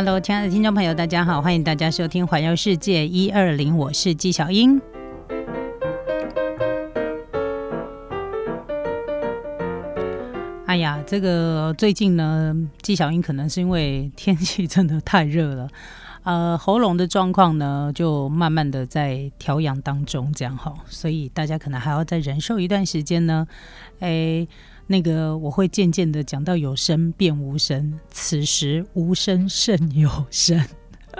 Hello，亲爱的听众朋友，大家好，欢迎大家收听《环游世界一二零》，我是纪小英。哎呀，这个最近呢，纪小英可能是因为天气真的太热了，呃，喉咙的状况呢，就慢慢的在调养当中，这样哈，所以大家可能还要再忍受一段时间呢，哎。那个我会渐渐的讲到有声变无声，此时无声胜有声，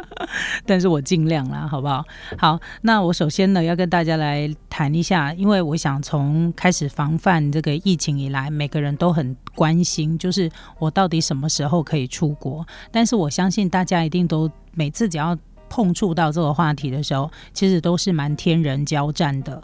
但是我尽量啦，好不好？好，那我首先呢要跟大家来谈一下，因为我想从开始防范这个疫情以来，每个人都很关心，就是我到底什么时候可以出国？但是我相信大家一定都每次只要碰触到这个话题的时候，其实都是蛮天人交战的。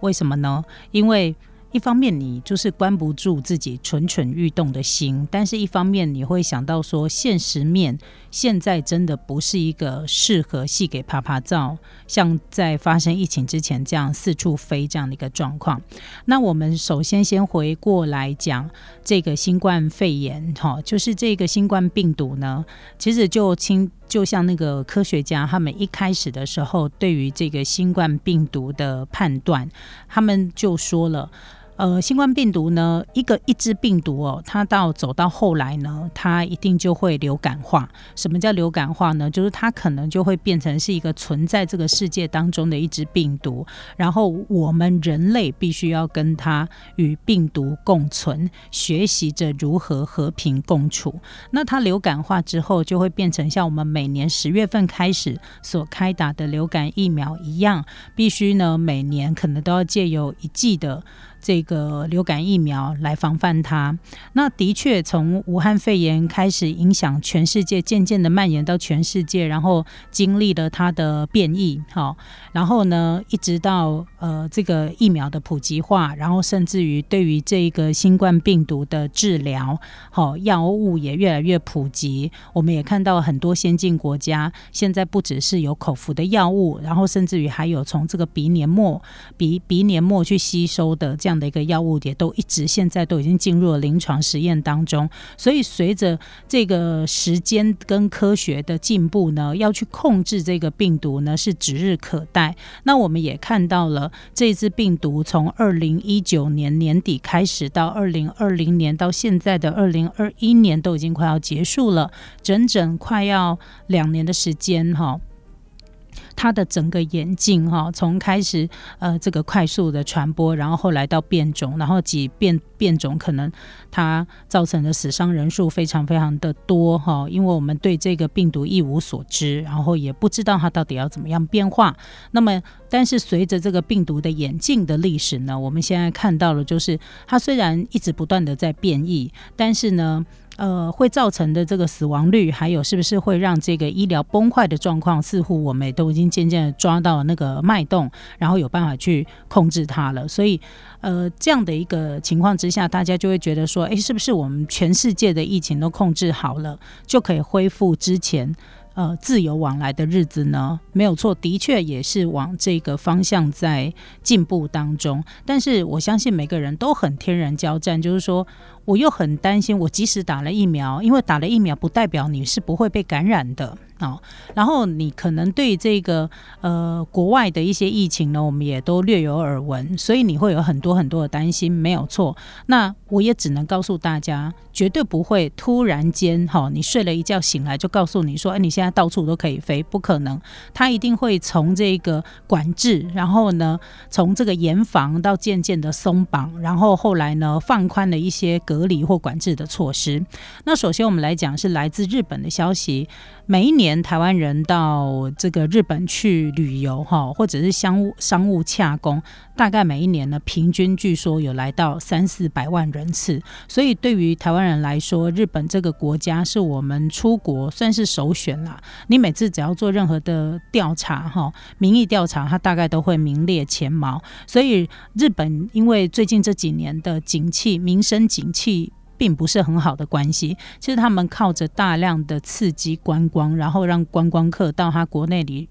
为什么呢？因为一方面你就是关不住自己蠢蠢欲动的心，但是一方面你会想到说，现实面现在真的不是一个适合戏给啪啪照，像在发生疫情之前这样四处飞这样的一个状况。那我们首先先回过来讲这个新冠肺炎，哈，就是这个新冠病毒呢，其实就亲就像那个科学家他们一开始的时候对于这个新冠病毒的判断，他们就说了。呃，新冠病毒呢，一个一支病毒哦，它到走到后来呢，它一定就会流感化。什么叫流感化呢？就是它可能就会变成是一个存在这个世界当中的一支病毒，然后我们人类必须要跟它与病毒共存，学习着如何和平共处。那它流感化之后，就会变成像我们每年十月份开始所开打的流感疫苗一样，必须呢每年可能都要借由一剂的。这个流感疫苗来防范它，那的确从武汉肺炎开始影响全世界，渐渐的蔓延到全世界，然后经历了它的变异，好，然后呢，一直到呃这个疫苗的普及化，然后甚至于对于这个新冠病毒的治疗，好药物也越来越普及。我们也看到很多先进国家现在不只是有口服的药物，然后甚至于还有从这个鼻黏膜、鼻鼻黏膜去吸收的这样。这样的一个药物也都一直现在都已经进入了临床实验当中，所以随着这个时间跟科学的进步呢，要去控制这个病毒呢是指日可待。那我们也看到了这支病毒从二零一九年年底开始到二零二零年到现在的二零二一年都已经快要结束了，整整快要两年的时间哈。它的整个演进哈，从开始呃这个快速的传播，然后后来到变种，然后几变变种，可能它造成的死伤人数非常非常的多哈，因为我们对这个病毒一无所知，然后也不知道它到底要怎么样变化。那么，但是随着这个病毒的演进的历史呢，我们现在看到了，就是它虽然一直不断的在变异，但是呢。呃，会造成的这个死亡率，还有是不是会让这个医疗崩坏的状况，似乎我们都已经渐渐抓到那个脉动，然后有办法去控制它了。所以，呃，这样的一个情况之下，大家就会觉得说，诶，是不是我们全世界的疫情都控制好了，就可以恢复之前？呃，自由往来的日子呢，没有错，的确也是往这个方向在进步当中。但是我相信每个人都很天然交战，就是说，我又很担心，我即使打了疫苗，因为打了疫苗不代表你是不会被感染的。哦，然后你可能对这个呃国外的一些疫情呢，我们也都略有耳闻，所以你会有很多很多的担心，没有错。那我也只能告诉大家，绝对不会突然间哈，你睡了一觉醒来就告诉你说，哎，你现在到处都可以飞，不可能。它一定会从这个管制，然后呢，从这个严防到渐渐的松绑，然后后来呢，放宽了一些隔离或管制的措施。那首先我们来讲是来自日本的消息。每一年台湾人到这个日本去旅游哈，或者是商务商务洽工，大概每一年呢，平均据说有来到三四百万人次。所以对于台湾人来说，日本这个国家是我们出国算是首选啦。你每次只要做任何的调查哈，民意调查，它大概都会名列前茅。所以日本因为最近这几年的景气，民生景气。并不是很好的关系。其实他们靠着大量的刺激观光，然后让观光客到他国内里，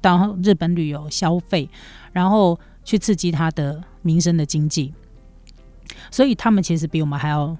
到日本旅游消费，然后去刺激他的民生的经济。所以他们其实比我们还要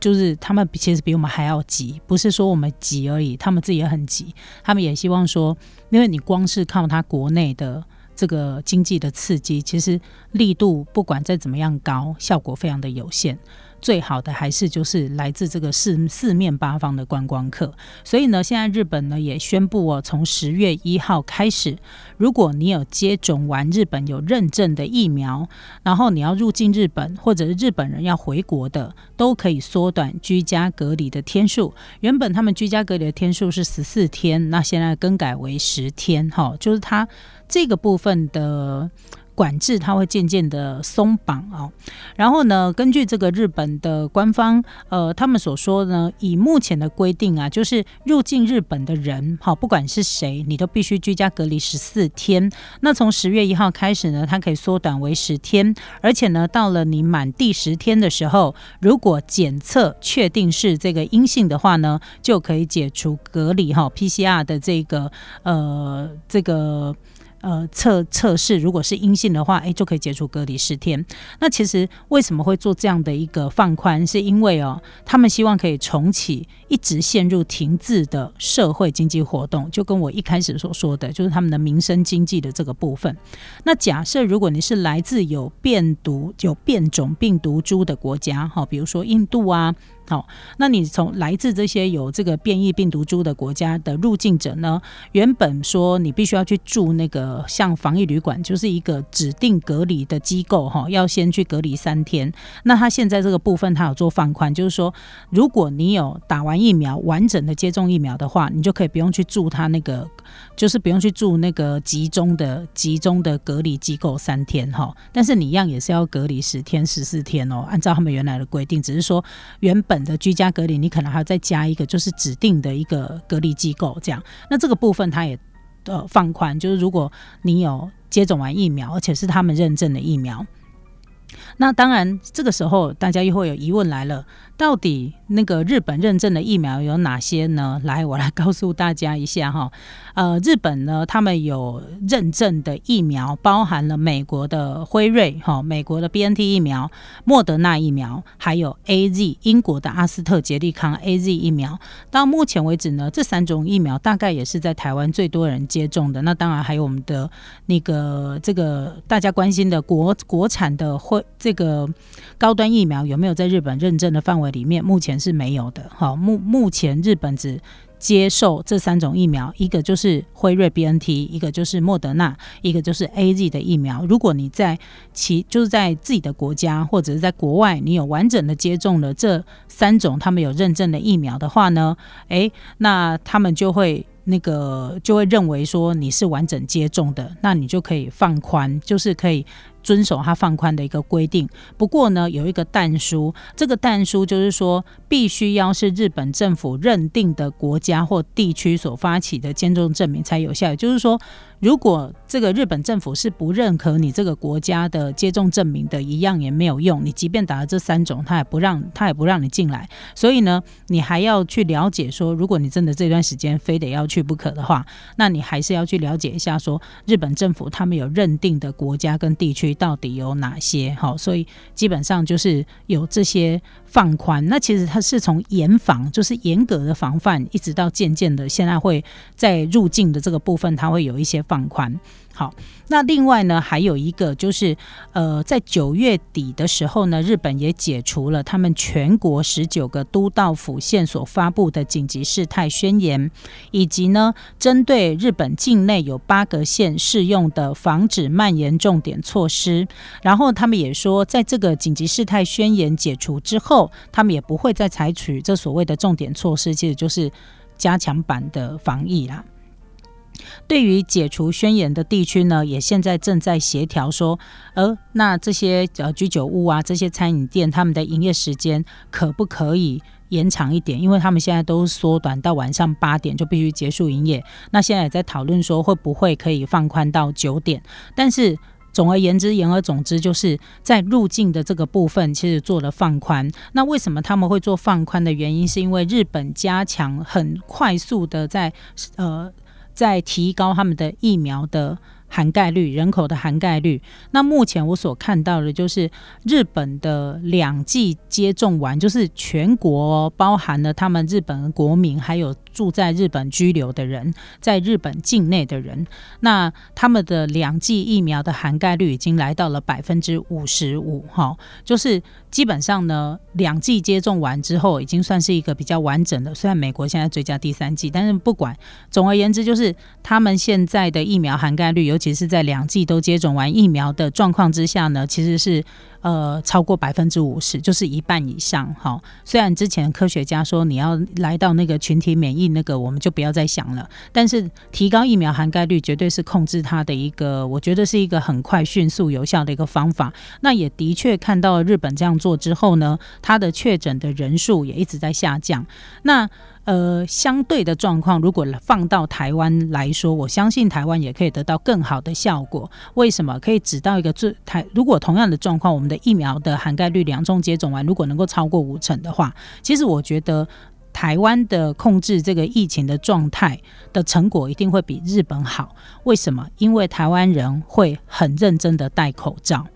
就是他们其实比我们还要急，不是说我们急而已，他们自己也很急，他们也希望说，因为你光是靠他国内的这个经济的刺激，其实力度不管再怎么样高，效果非常的有限。最好的还是就是来自这个四四面八方的观光客，所以呢，现在日本呢也宣布哦，从十月一号开始，如果你有接种完日本有认证的疫苗，然后你要入境日本，或者是日本人要回国的，都可以缩短居家隔离的天数。原本他们居家隔离的天数是十四天，那现在更改为十天，哈，就是它这个部分的。管制它会渐渐的松绑啊，然后呢，根据这个日本的官方，呃，他们所说呢，以目前的规定啊，就是入境日本的人，好，不管是谁，你都必须居家隔离十四天。那从十月一号开始呢，它可以缩短为十天，而且呢，到了你满第十天的时候，如果检测确定是这个阴性的话呢，就可以解除隔离哈，PCR 的这个呃这个。呃，测测试如果是阴性的话，哎，就可以解除隔离十天。那其实为什么会做这样的一个放宽？是因为哦，他们希望可以重启一直陷入停滞的社会经济活动，就跟我一开始所说的，就是他们的民生经济的这个部分。那假设如果你是来自有变毒、有变种病毒株的国家，哈，比如说印度啊。好，那你从来自这些有这个变异病毒株的国家的入境者呢？原本说你必须要去住那个像防疫旅馆，就是一个指定隔离的机构，哈，要先去隔离三天。那他现在这个部分他有做放宽，就是说，如果你有打完疫苗、完整的接种疫苗的话，你就可以不用去住他那个，就是不用去住那个集中的集中的隔离机构三天，哈。但是你一样也是要隔离十天、十四天哦，按照他们原来的规定，只是说原本。的居家隔离，你可能还要再加一个，就是指定的一个隔离机构，这样。那这个部分它也呃放宽，就是如果你有接种完疫苗，而且是他们认证的疫苗，那当然这个时候大家又会有疑问来了。到底那个日本认证的疫苗有哪些呢？来，我来告诉大家一下哈。呃，日本呢，他们有认证的疫苗，包含了美国的辉瑞、哈美国的 B N T 疫苗、莫德纳疫苗，还有 A Z 英国的阿斯特捷利康 A Z 疫苗。到目前为止呢，这三种疫苗大概也是在台湾最多人接种的。那当然还有我们的那个这个大家关心的国国产的辉这个高端疫苗有没有在日本认证的范围？里面目前是没有的，好，目目前日本只接受这三种疫苗，一个就是辉瑞 B N T，一个就是莫德纳，一个就是 A Z 的疫苗。如果你在其就是在自己的国家或者是在国外，你有完整的接种了这三种他们有认证的疫苗的话呢，诶，那他们就会那个就会认为说你是完整接种的，那你就可以放宽，就是可以。遵守它放宽的一个规定，不过呢，有一个但书，这个但书就是说，必须要是日本政府认定的国家或地区所发起的接种证明才有效，也就是说。如果这个日本政府是不认可你这个国家的接种证明的，一样也没有用。你即便打了这三种，他也不让他也不让你进来。所以呢，你还要去了解说，如果你真的这段时间非得要去不可的话，那你还是要去了解一下说，日本政府他们有认定的国家跟地区到底有哪些。好，所以基本上就是有这些。放宽，那其实它是从严防，就是严格的防范，一直到渐渐的，现在会在入境的这个部分，它会有一些放宽。好，那另外呢，还有一个就是，呃，在九月底的时候呢，日本也解除了他们全国十九个都道府县所发布的紧急事态宣言，以及呢，针对日本境内有八个县适用的防止蔓延重点措施。然后他们也说，在这个紧急事态宣言解除之后，他们也不会再采取这所谓的重点措施，其实就是加强版的防疫啦。对于解除宣言的地区呢，也现在正在协调说，呃，那这些呃居酒屋啊，这些餐饮店，他们的营业时间可不可以延长一点？因为他们现在都缩短到晚上八点就必须结束营业。那现在也在讨论说，会不会可以放宽到九点？但是总而言之，言而总之，就是在入境的这个部分，其实做了放宽。那为什么他们会做放宽的原因，是因为日本加强很快速的在呃。在提高他们的疫苗的涵盖率，人口的涵盖率。那目前我所看到的，就是日本的两剂接种完，就是全国包含了他们日本国民，还有住在日本居留的人，在日本境内的人，那他们的两剂疫苗的涵盖率已经来到了百分之五十五，哈，就是基本上呢，两剂接种完之后，已经算是一个比较完整的。虽然美国现在追加第三剂，但是不管，总而言之，就是他们现在的疫苗涵盖率尤。其是，在两剂都接种完疫苗的状况之下呢，其实是呃超过百分之五十，就是一半以上。哈，虽然之前科学家说你要来到那个群体免疫那个，我们就不要再想了。但是提高疫苗涵盖率，绝对是控制它的一个，我觉得是一个很快、迅速、有效的一个方法。那也的确看到日本这样做之后呢，它的确诊的人数也一直在下降。那呃，相对的状况，如果放到台湾来说，我相信台湾也可以得到更好的效果。为什么？可以指到一个最台，如果同样的状况，我们的疫苗的涵盖率两种接种完，如果能够超过五成的话，其实我觉得台湾的控制这个疫情的状态的成果一定会比日本好。为什么？因为台湾人会很认真的戴口罩。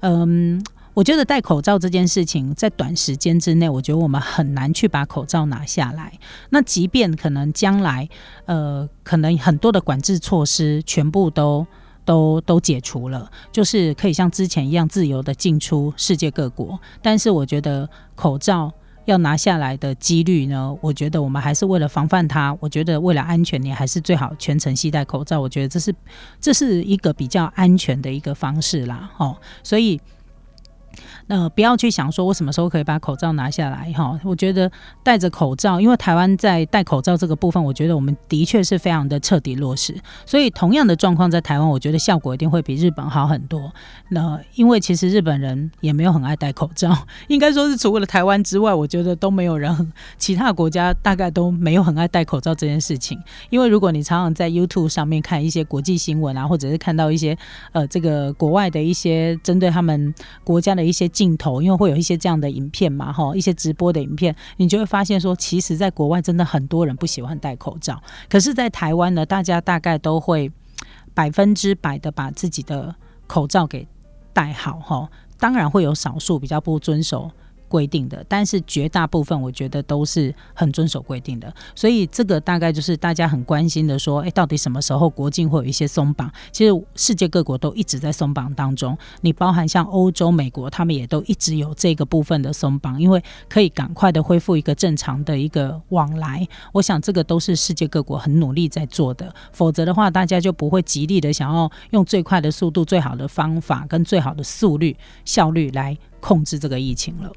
嗯。我觉得戴口罩这件事情，在短时间之内，我觉得我们很难去把口罩拿下来。那即便可能将来，呃，可能很多的管制措施全部都都都解除了，就是可以像之前一样自由的进出世界各国。但是，我觉得口罩要拿下来的几率呢？我觉得我们还是为了防范它，我觉得为了安全，你还是最好全程系戴口罩。我觉得这是这是一个比较安全的一个方式啦。哦，所以。呃，不要去想说我什么时候可以把口罩拿下来哈。我觉得戴着口罩，因为台湾在戴口罩这个部分，我觉得我们的确是非常的彻底落实。所以同样的状况在台湾，我觉得效果一定会比日本好很多。那因为其实日本人也没有很爱戴口罩，应该说是除了台湾之外，我觉得都没有人，其他国家大概都没有很爱戴口罩这件事情。因为如果你常常在 YouTube 上面看一些国际新闻啊，或者是看到一些呃这个国外的一些针对他们国家的一些。镜头，因为会有一些这样的影片嘛，哈，一些直播的影片，你就会发现说，其实，在国外真的很多人不喜欢戴口罩，可是，在台湾呢，大家大概都会百分之百的把自己的口罩给戴好，哈，当然会有少数比较不遵守。规定的，但是绝大部分我觉得都是很遵守规定的，所以这个大概就是大家很关心的，说，哎，到底什么时候国境会有一些松绑？其实世界各国都一直在松绑当中，你包含像欧洲、美国，他们也都一直有这个部分的松绑，因为可以赶快的恢复一个正常的一个往来。我想这个都是世界各国很努力在做的，否则的话，大家就不会极力的想要用最快的速度、最好的方法跟最好的速率、效率来控制这个疫情了。